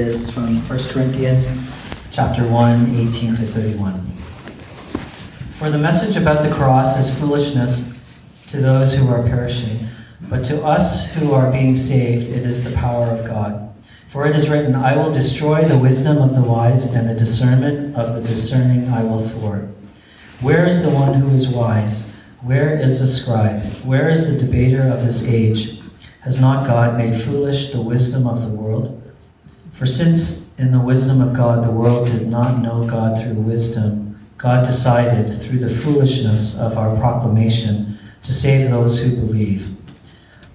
is from 1 Corinthians chapter 1, 18 to 31. For the message about the cross is foolishness to those who are perishing, but to us who are being saved, it is the power of God. For it is written, I will destroy the wisdom of the wise, and the discernment of the discerning I will thwart. Where is the one who is wise? Where is the scribe? Where is the debater of this age? Has not God made foolish the wisdom of the world? For since in the wisdom of God the world did not know God through wisdom, God decided through the foolishness of our proclamation to save those who believe.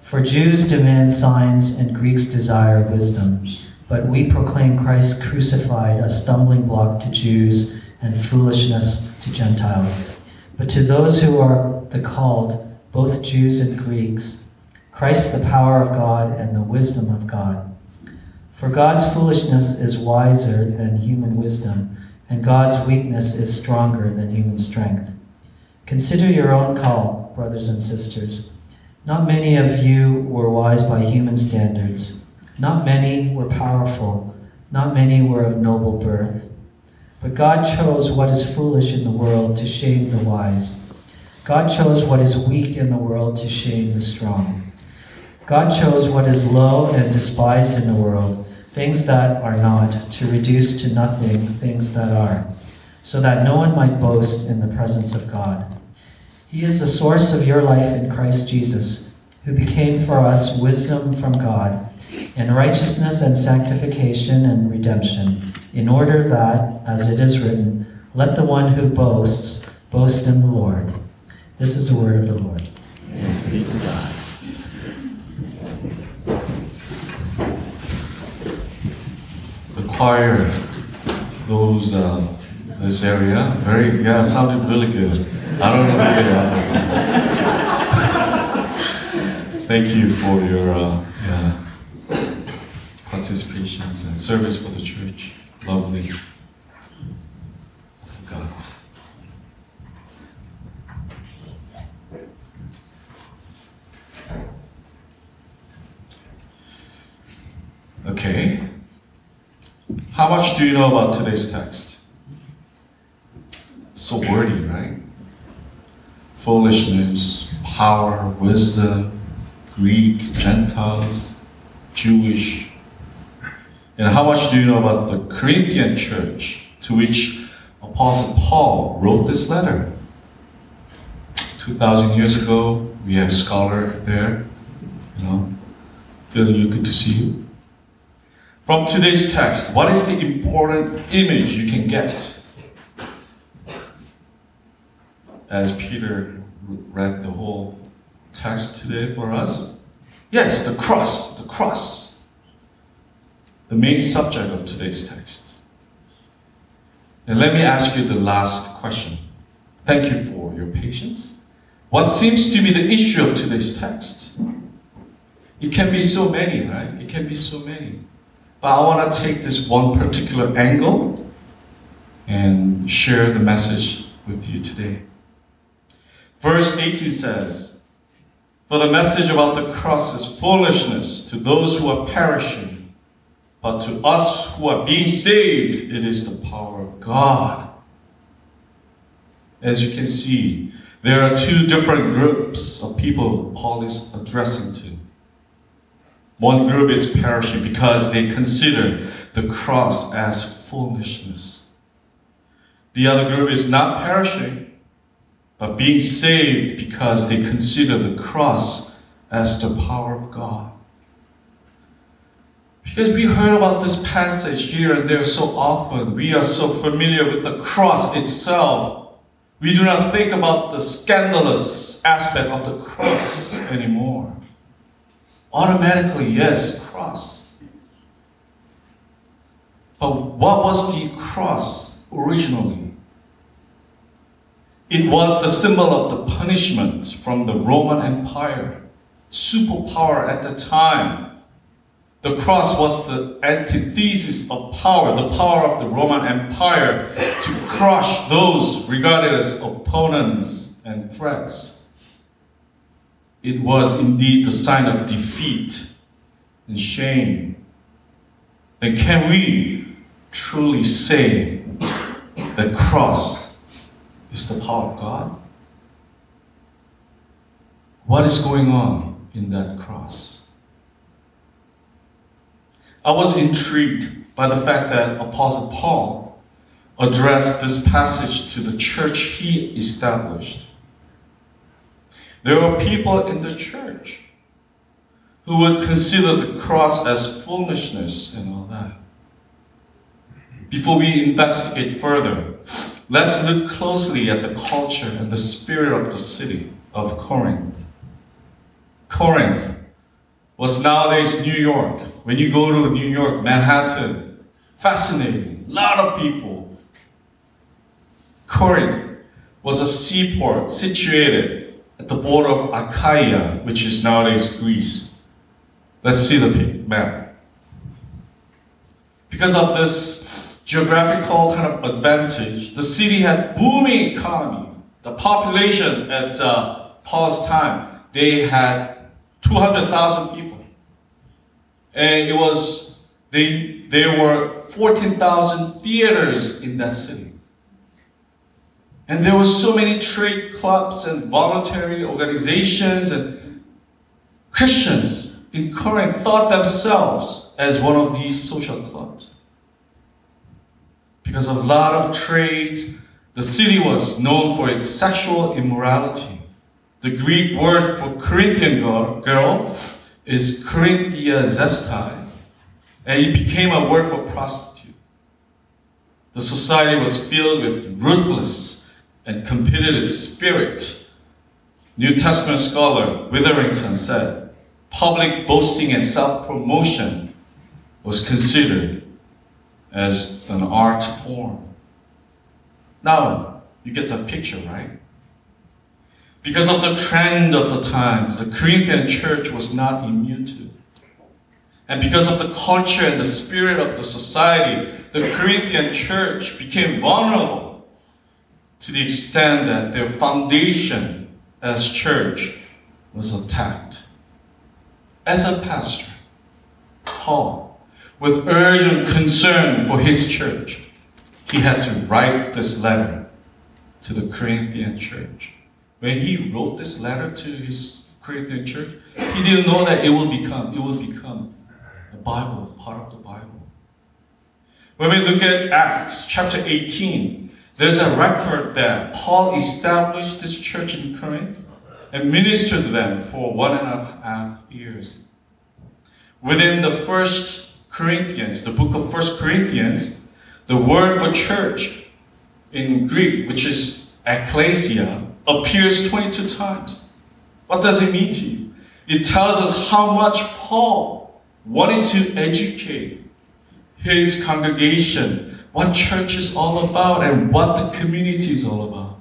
For Jews demand signs and Greeks desire wisdom, but we proclaim Christ crucified, a stumbling block to Jews and foolishness to Gentiles. But to those who are the called, both Jews and Greeks, Christ the power of God and the wisdom of God. For God's foolishness is wiser than human wisdom, and God's weakness is stronger than human strength. Consider your own call, brothers and sisters. Not many of you were wise by human standards. Not many were powerful. Not many were of noble birth. But God chose what is foolish in the world to shame the wise. God chose what is weak in the world to shame the strong. God chose what is low and despised in the world, things that are not, to reduce to nothing things that are, so that no one might boast in the presence of God. He is the source of your life in Christ Jesus, who became for us wisdom from God, and righteousness and sanctification and redemption, in order that, as it is written, let the one who boasts boast in the Lord. This is the word of the Lord. Thanks be to God. Choir, those uh, this area, very yeah, sounded really good. I don't know but- Thank you for your uh, yeah, participations and service for the church. Lovely. I forgot. Okay. How much do you know about today's text? So wordy, right? Foolishness, power, wisdom, Greek, Gentiles, Jewish. And how much do you know about the Corinthian church to which Apostle Paul wrote this letter? 2,000 years ago, we have a scholar there, you know. Phil, you good to see you. From today's text, what is the important image you can get? As Peter read the whole text today for us? Yes, the cross, the cross. The main subject of today's text. And let me ask you the last question. Thank you for your patience. What seems to be the issue of today's text? It can be so many, right? It can be so many. But I want to take this one particular angle and share the message with you today. Verse 18 says, For the message about the cross is foolishness to those who are perishing, but to us who are being saved, it is the power of God. As you can see, there are two different groups of people Paul is addressing to. One group is perishing because they consider the cross as foolishness. The other group is not perishing, but being saved because they consider the cross as the power of God. Because we heard about this passage here and there so often, we are so familiar with the cross itself. We do not think about the scandalous aspect of the cross anymore. Automatically, yes, cross. But what was the cross originally? It was the symbol of the punishment from the Roman Empire, superpower at the time. The cross was the antithesis of power, the power of the Roman Empire to crush those regarded as opponents and threats. It was indeed the sign of defeat and shame. then can we truly say that cross is the power of God? What is going on in that cross? I was intrigued by the fact that Apostle Paul addressed this passage to the church he established. There are people in the church who would consider the cross as foolishness and all that. Before we investigate further, let's look closely at the culture and the spirit of the city of Corinth. Corinth was nowadays New York. When you go to New York, Manhattan, fascinating, a lot of people. Corinth was a seaport situated at the border of Achaia, which is nowadays Greece. Let's see the map. Because of this geographical kind of advantage, the city had booming economy. The population at uh, Paul's time, they had 200,000 people. And it was, they, there were 14,000 theaters in that city. And there were so many trade clubs and voluntary organizations and Christians in Corinth thought themselves as one of these social clubs. Because of a lot of trades, the city was known for its sexual immorality. The Greek word for Corinthian girl, girl is korinthiazesthai, and it became a word for prostitute. The society was filled with ruthless and competitive spirit. New Testament scholar Witherington said, public boasting and self-promotion was considered as an art form. Now, you get the picture, right? Because of the trend of the times, the Corinthian church was not immune to. And because of the culture and the spirit of the society, the Corinthian church became vulnerable to the extent that their foundation as church was attacked. As a pastor, Paul, with urgent concern for his church, he had to write this letter to the Corinthian church. When he wrote this letter to his Corinthian church, he didn't know that it will become it will become the Bible, part of the Bible. When we look at Acts chapter 18, there's a record that Paul established this church in Corinth and ministered to them for one and a half years. Within the first Corinthians, the book of First Corinthians, the word for church in Greek, which is ecclesia, appears 22 times. What does it mean to you? It tells us how much Paul wanted to educate his congregation, what church is all about, and what the community is all about.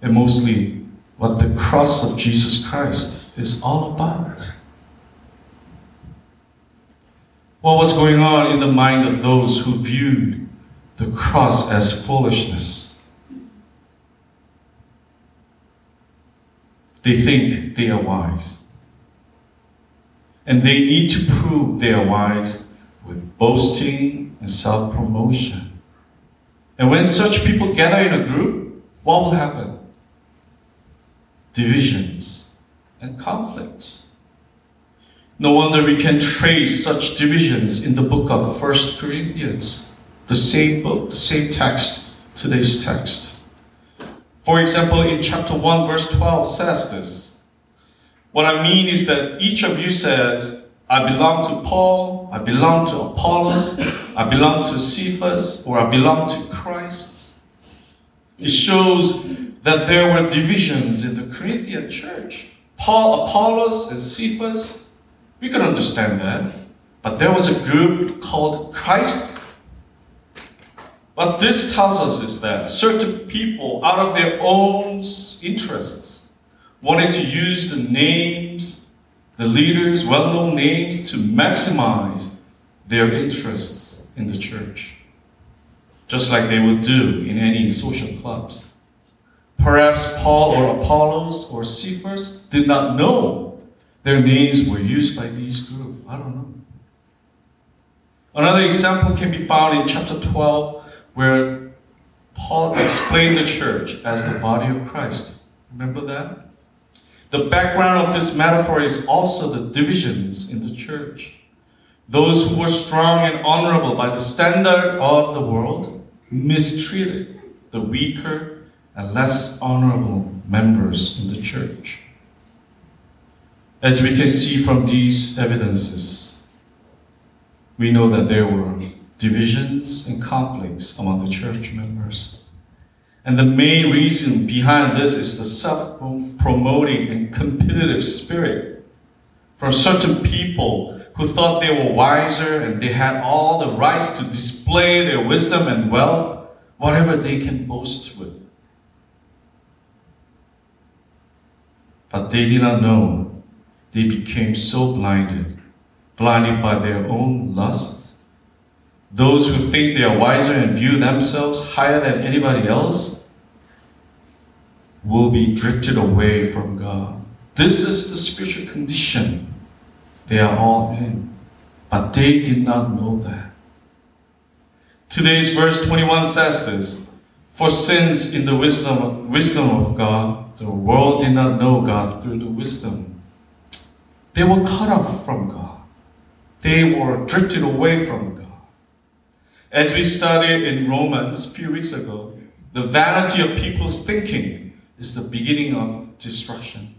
And mostly, what the cross of Jesus Christ is all about. What was going on in the mind of those who viewed the cross as foolishness? They think they are wise. And they need to prove they are wise with boasting and self promotion. And when such people gather in a group, what will happen? Divisions and conflicts. No wonder we can trace such divisions in the book of First Corinthians, the same book, the same text, today's text. For example, in chapter 1, verse 12 says this. What I mean is that each of you says, I belong to Paul, I belong to Apollos, I belong to Cephas, or I belong to Christ. It shows that there were divisions in the Corinthian church. Paul, Apollos, and Cephas, we could understand that. But there was a group called Christ. What this tells us is that certain people, out of their own interests, wanted to use the names, the leaders, well known names, to maximize their interests in the church. Just like they would do in any social clubs. Perhaps Paul or Apollos or Cephas did not know their names were used by these groups. I don't know. Another example can be found in chapter 12, where Paul explained the church as the body of Christ. Remember that? The background of this metaphor is also the divisions in the church. Those who were strong and honorable by the standard of the world mistreated the weaker and less honorable members in the church. As we can see from these evidences, we know that there were divisions and conflicts among the church members. And the main reason behind this is the self promoting and competitive spirit from certain people who thought they were wiser and they had all the rights to display their wisdom and wealth, whatever they can boast with. But they did not know. They became so blinded, blinded by their own lusts. Those who think they are wiser and view themselves higher than anybody else will be drifted away from God. This is the spiritual condition they are all in. But they did not know that. Today's verse 21 says this For since in the wisdom, wisdom of God, the world did not know God through the wisdom, they were cut off from God. They were drifted away from God. As we studied in Romans a few weeks ago, the vanity of people's thinking is the beginning of destruction.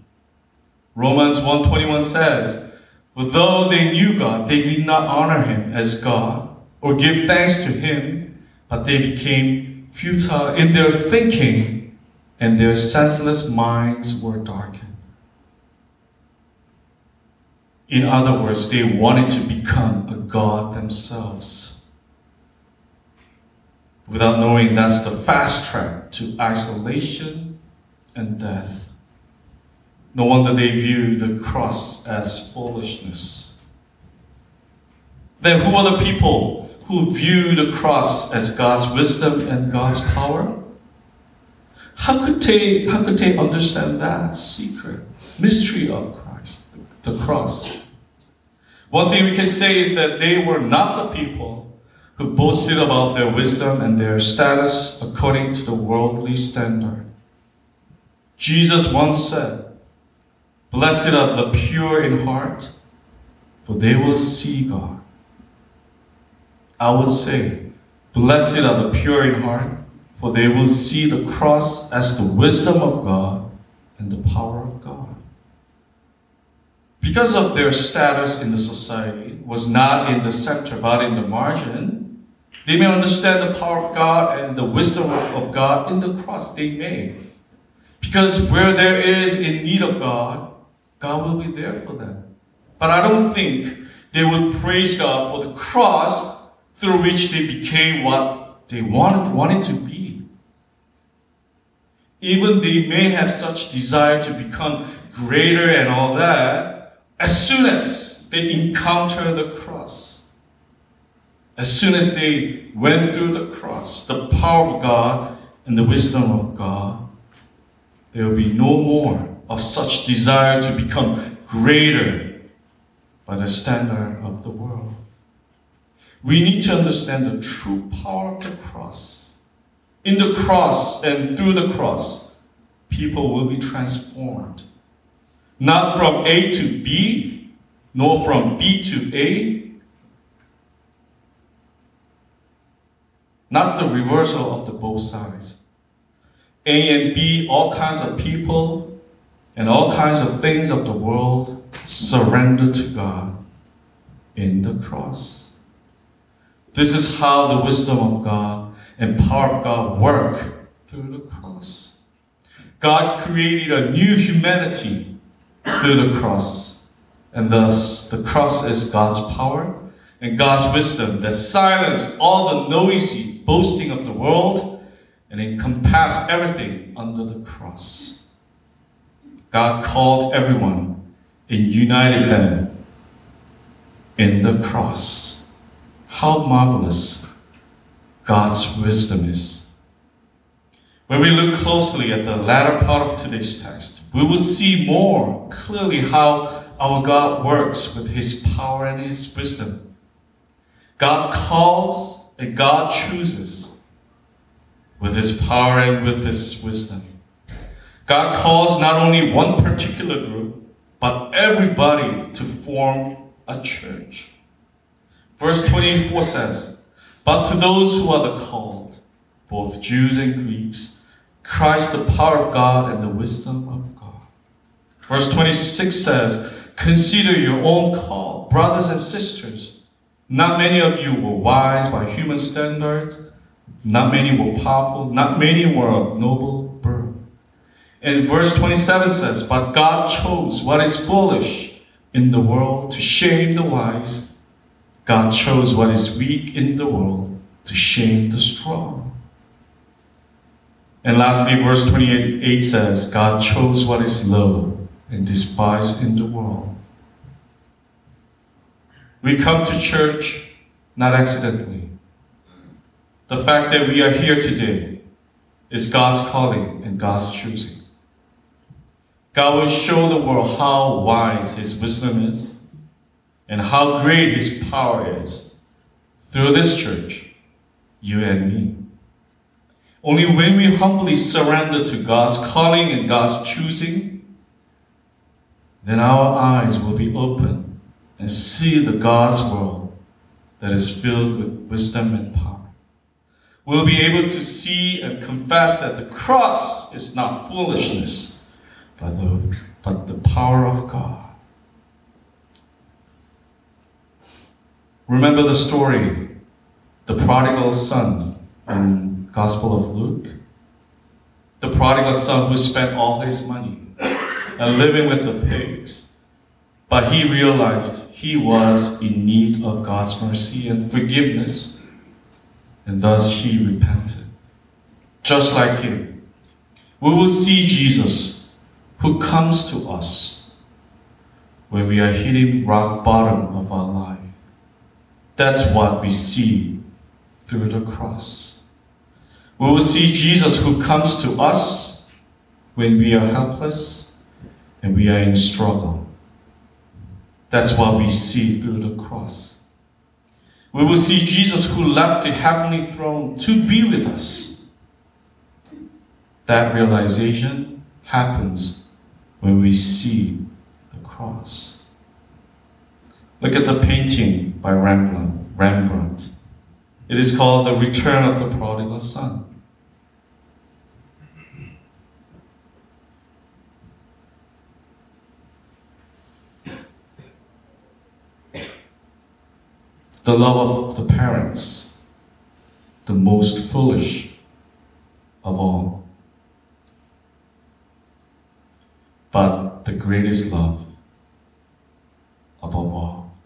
Romans 1:21 says, "For though they knew God, they did not honor him as God or give thanks to him, but they became futile in their thinking, and their senseless minds were darkened." In other words, they wanted to become a God themselves. Without knowing that's the fast track to isolation and death. No wonder they view the cross as foolishness. Then who are the people who view the cross as God's wisdom and God's power? How could they, how could they understand that secret mystery of Christ, the cross? One thing we can say is that they were not the people who boasted about their wisdom and their status according to the worldly standard. Jesus once said, Blessed are the pure in heart, for they will see God. I would say, Blessed are the pure in heart, for they will see the cross as the wisdom of God and the power of God. Because of their status in the society was not in the center but in the margin, they may understand the power of God and the wisdom of God in the cross they may. Because where there is in need of God, God will be there for them. But I don't think they would praise God for the cross through which they became what they wanted, wanted to be. Even they may have such desire to become greater and all that, as soon as they encounter the cross, as soon as they went through the cross, the power of God and the wisdom of God, there will be no more of such desire to become greater by the standard of the world. We need to understand the true power of the cross. In the cross and through the cross, people will be transformed. Not from A to B, nor from B to A. Not the reversal of the both sides. A and B, all kinds of people and all kinds of things of the world surrender to God in the cross. This is how the wisdom of God and power of God work through the cross. God created a new humanity through the cross, and thus the cross is God's power and God's wisdom that silenced all the noisy boasting of the world and encompassed everything under the cross. God called everyone and united them in the cross. How marvelous God's wisdom is. When we look closely at the latter part of today's text, we will see more clearly how our God works with His power and His wisdom. God calls and God chooses with His power and with His wisdom. God calls not only one particular group, but everybody to form a church. Verse 24 says, But to those who are the called, both Jews and Greeks, Christ the power of God and the wisdom of God. Verse 26 says, Consider your own call, brothers and sisters. Not many of you were wise by human standards, not many were powerful, not many were of noble birth. And verse 27 says, But God chose what is foolish in the world to shame the wise. God chose what is weak in the world to shame the strong. And lastly, verse 28 says, God chose what is low and despised in the world. We come to church not accidentally. The fact that we are here today is God's calling and God's choosing. God will show the world how wise His wisdom is and how great His power is through this church, you and me. Only when we humbly surrender to God's calling and God's choosing, then our eyes will be open and see the God's world that is filled with wisdom and power. We'll be able to see and confess that the cross is not foolishness, but the, but the power of God. Remember the story, the prodigal son in Gospel of Luke? The prodigal son who spent all his money and living with the pigs. But he realized he was in need of God's mercy and forgiveness, and thus he repented. Just like him, we will see Jesus who comes to us when we are hitting rock bottom of our life. That's what we see through the cross. We will see Jesus who comes to us when we are helpless and we are in struggle. That's what we see through the cross. We will see Jesus who left the heavenly throne to be with us. That realization happens when we see the cross. Look at the painting by Rembrandt. Rembrandt. It is called The Return of the Prodigal Son. The love of the parents, the most foolish of all, but the greatest love above all.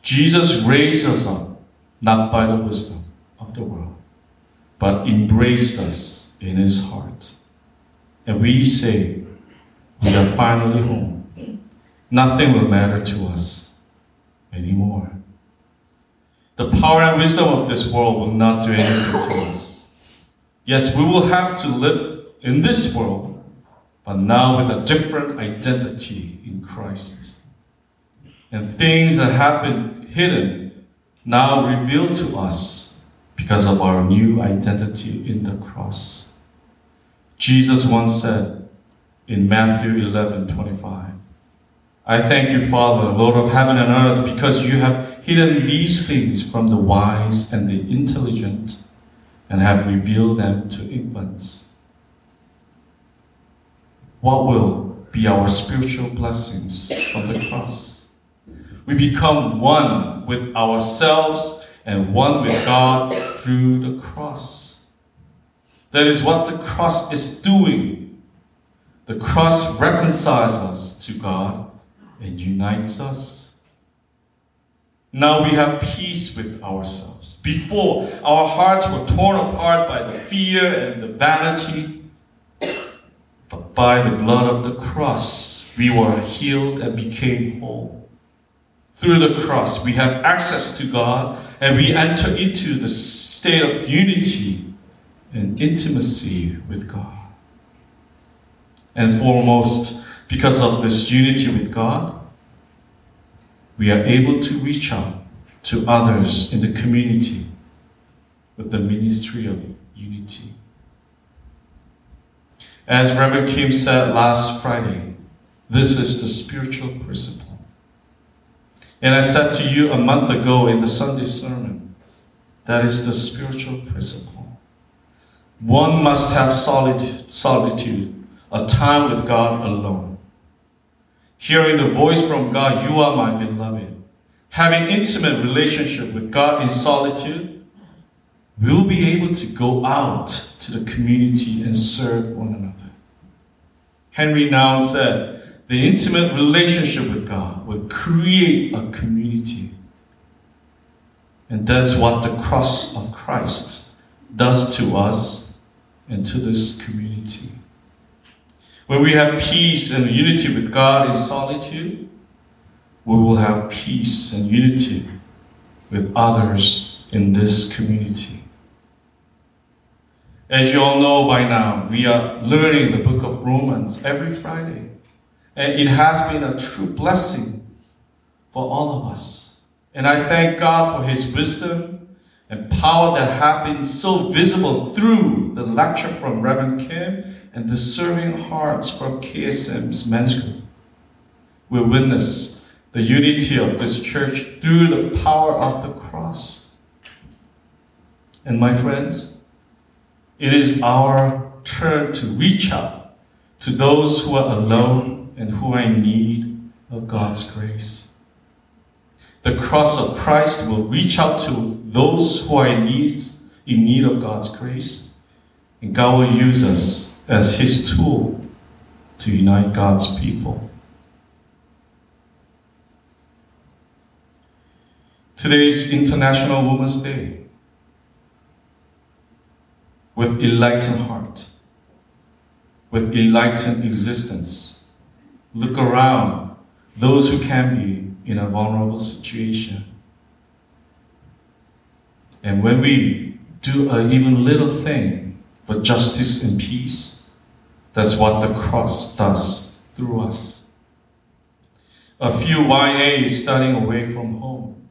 Jesus raised us up not by the wisdom of the world, but embraced us in his heart. And we say, we are finally home. Nothing will matter to us anymore. The power and wisdom of this world will not do anything to us. Yes, we will have to live in this world, but now with a different identity in Christ. And things that have been hidden now revealed to us because of our new identity in the cross. Jesus once said in Matthew 11 25, I thank you, Father, Lord of heaven and earth, because you have hidden these things from the wise and the intelligent and have revealed them to infants. What will be our spiritual blessings from the cross? We become one with ourselves and one with God through the cross. That is what the cross is doing. The cross reconciles us to God and unites us. Now we have peace with ourselves. Before, our hearts were torn apart by the fear and the vanity. But by the blood of the cross, we were healed and became whole. Through the cross, we have access to God and we enter into the state of unity and intimacy with God. And foremost, because of this unity with God, we are able to reach out to others in the community with the ministry of unity. As Reverend Kim said last Friday, this is the spiritual principle. And I said to you a month ago in the Sunday sermon, that is the spiritual principle. One must have solid, solitude, a time with God alone. Hearing the voice from God, you are my beloved. Having intimate relationship with God in solitude, we'll be able to go out to the community and serve one another. Henri Nouwen said, the intimate relationship with God will create a community. And that's what the cross of Christ does to us and to this community. When we have peace and unity with God in solitude, we will have peace and unity with others in this community. As you all know by now, we are learning the book of Romans every Friday. And it has been a true blessing for all of us. And I thank God for His wisdom and power that have been so visible through the lecture from Reverend Kim and the serving hearts from KSM's men's group. We witness the unity of this church through the power of the cross. And my friends, it is our turn to reach out to those who are alone and who are in need of God's grace. The cross of Christ will reach out to those who are in need, in need of God's grace, and God will use us as His tool to unite God's people. Today is International Women's Day. With enlightened heart, with enlightened existence, look around those who can be in a vulnerable situation. And when we do an even little thing for justice and peace, that's what the cross does through us. A few YAs studying away from home.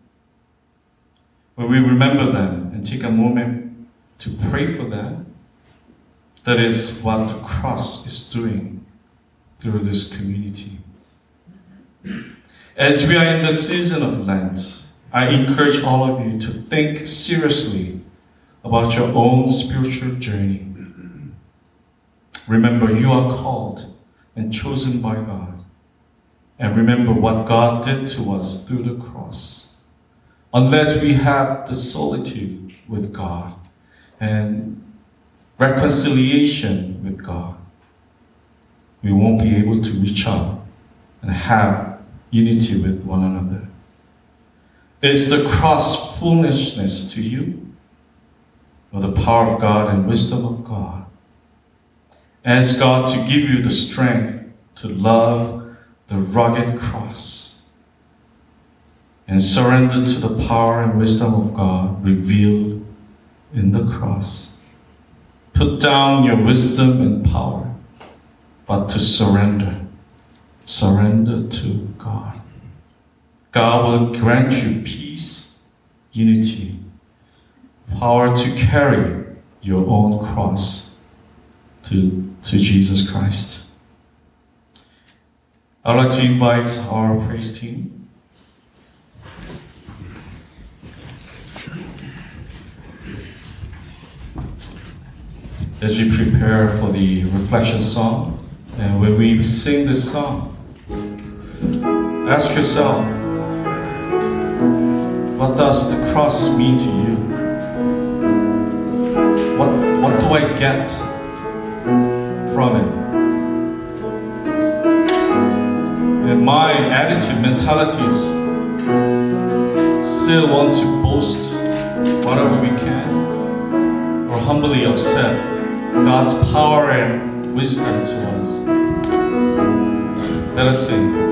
When we remember them and take a moment to pray for them, that is what the cross is doing through this community. As we are in the season of Lent, I encourage all of you to think seriously about your own spiritual journey. Remember, you are called and chosen by God. And remember what God did to us through the cross. Unless we have the solitude with God and reconciliation with God, we won't be able to reach out and have unity with one another. Is the cross foolishness to you? Or the power of God and wisdom of God? Ask God to give you the strength to love the rugged cross and surrender to the power and wisdom of God revealed in the cross. Put down your wisdom and power, but to surrender. Surrender to God. God will grant you peace, unity, power to carry your own cross to, to Jesus Christ. I'd like to invite our praise team. As we prepare for the reflection song, and when we sing this song, ask yourself, what does the cross mean to you? What, what do I get from it? And my attitude, mentalities, still want to boast whatever we can, or humbly accept God's power and wisdom to us. Let us sing.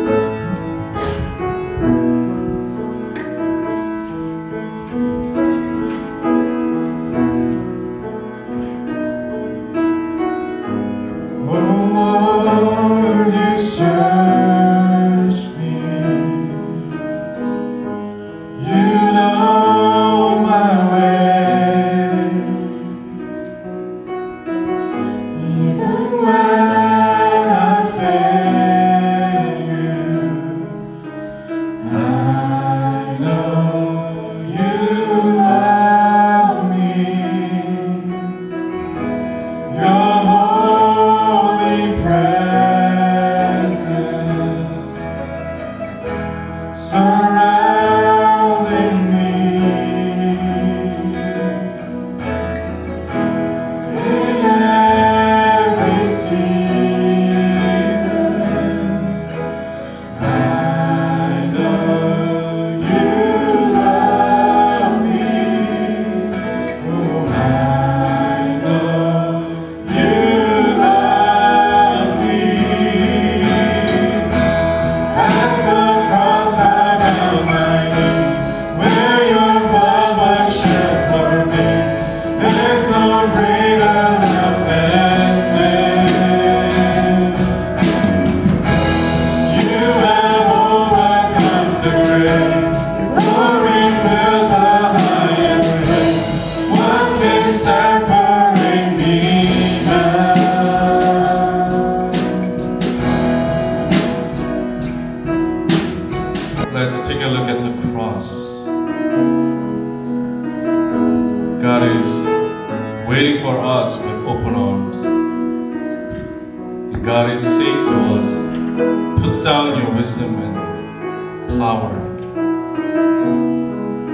Power.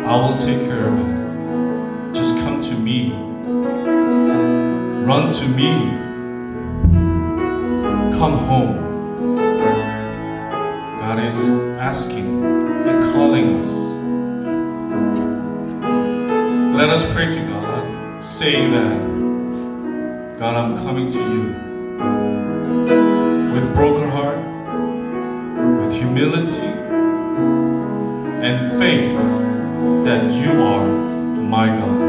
I will take care of it. Just come to me. Run to me. Come home. God is asking and calling us. Let us pray to God, saying that, God, I'm coming to you with broken heart, with humility, and faith that you are my God.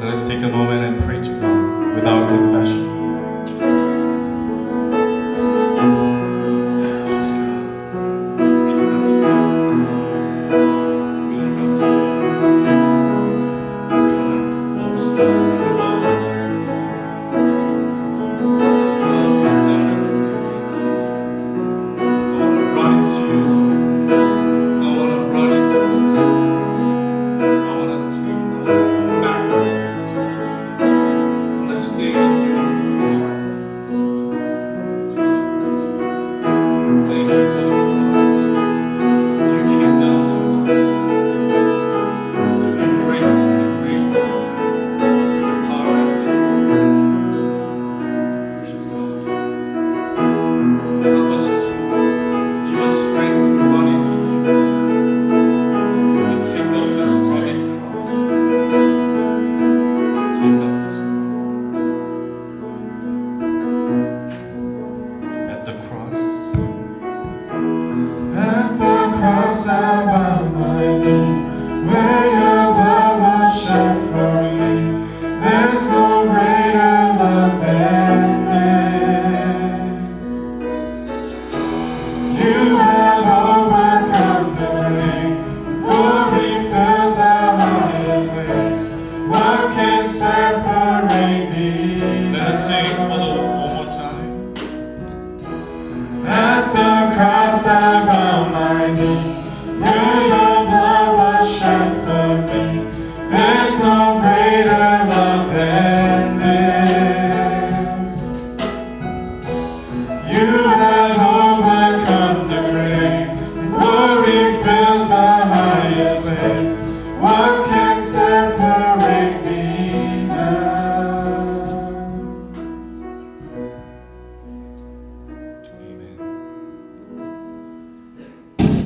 Let us take a moment and pray to God with our confession.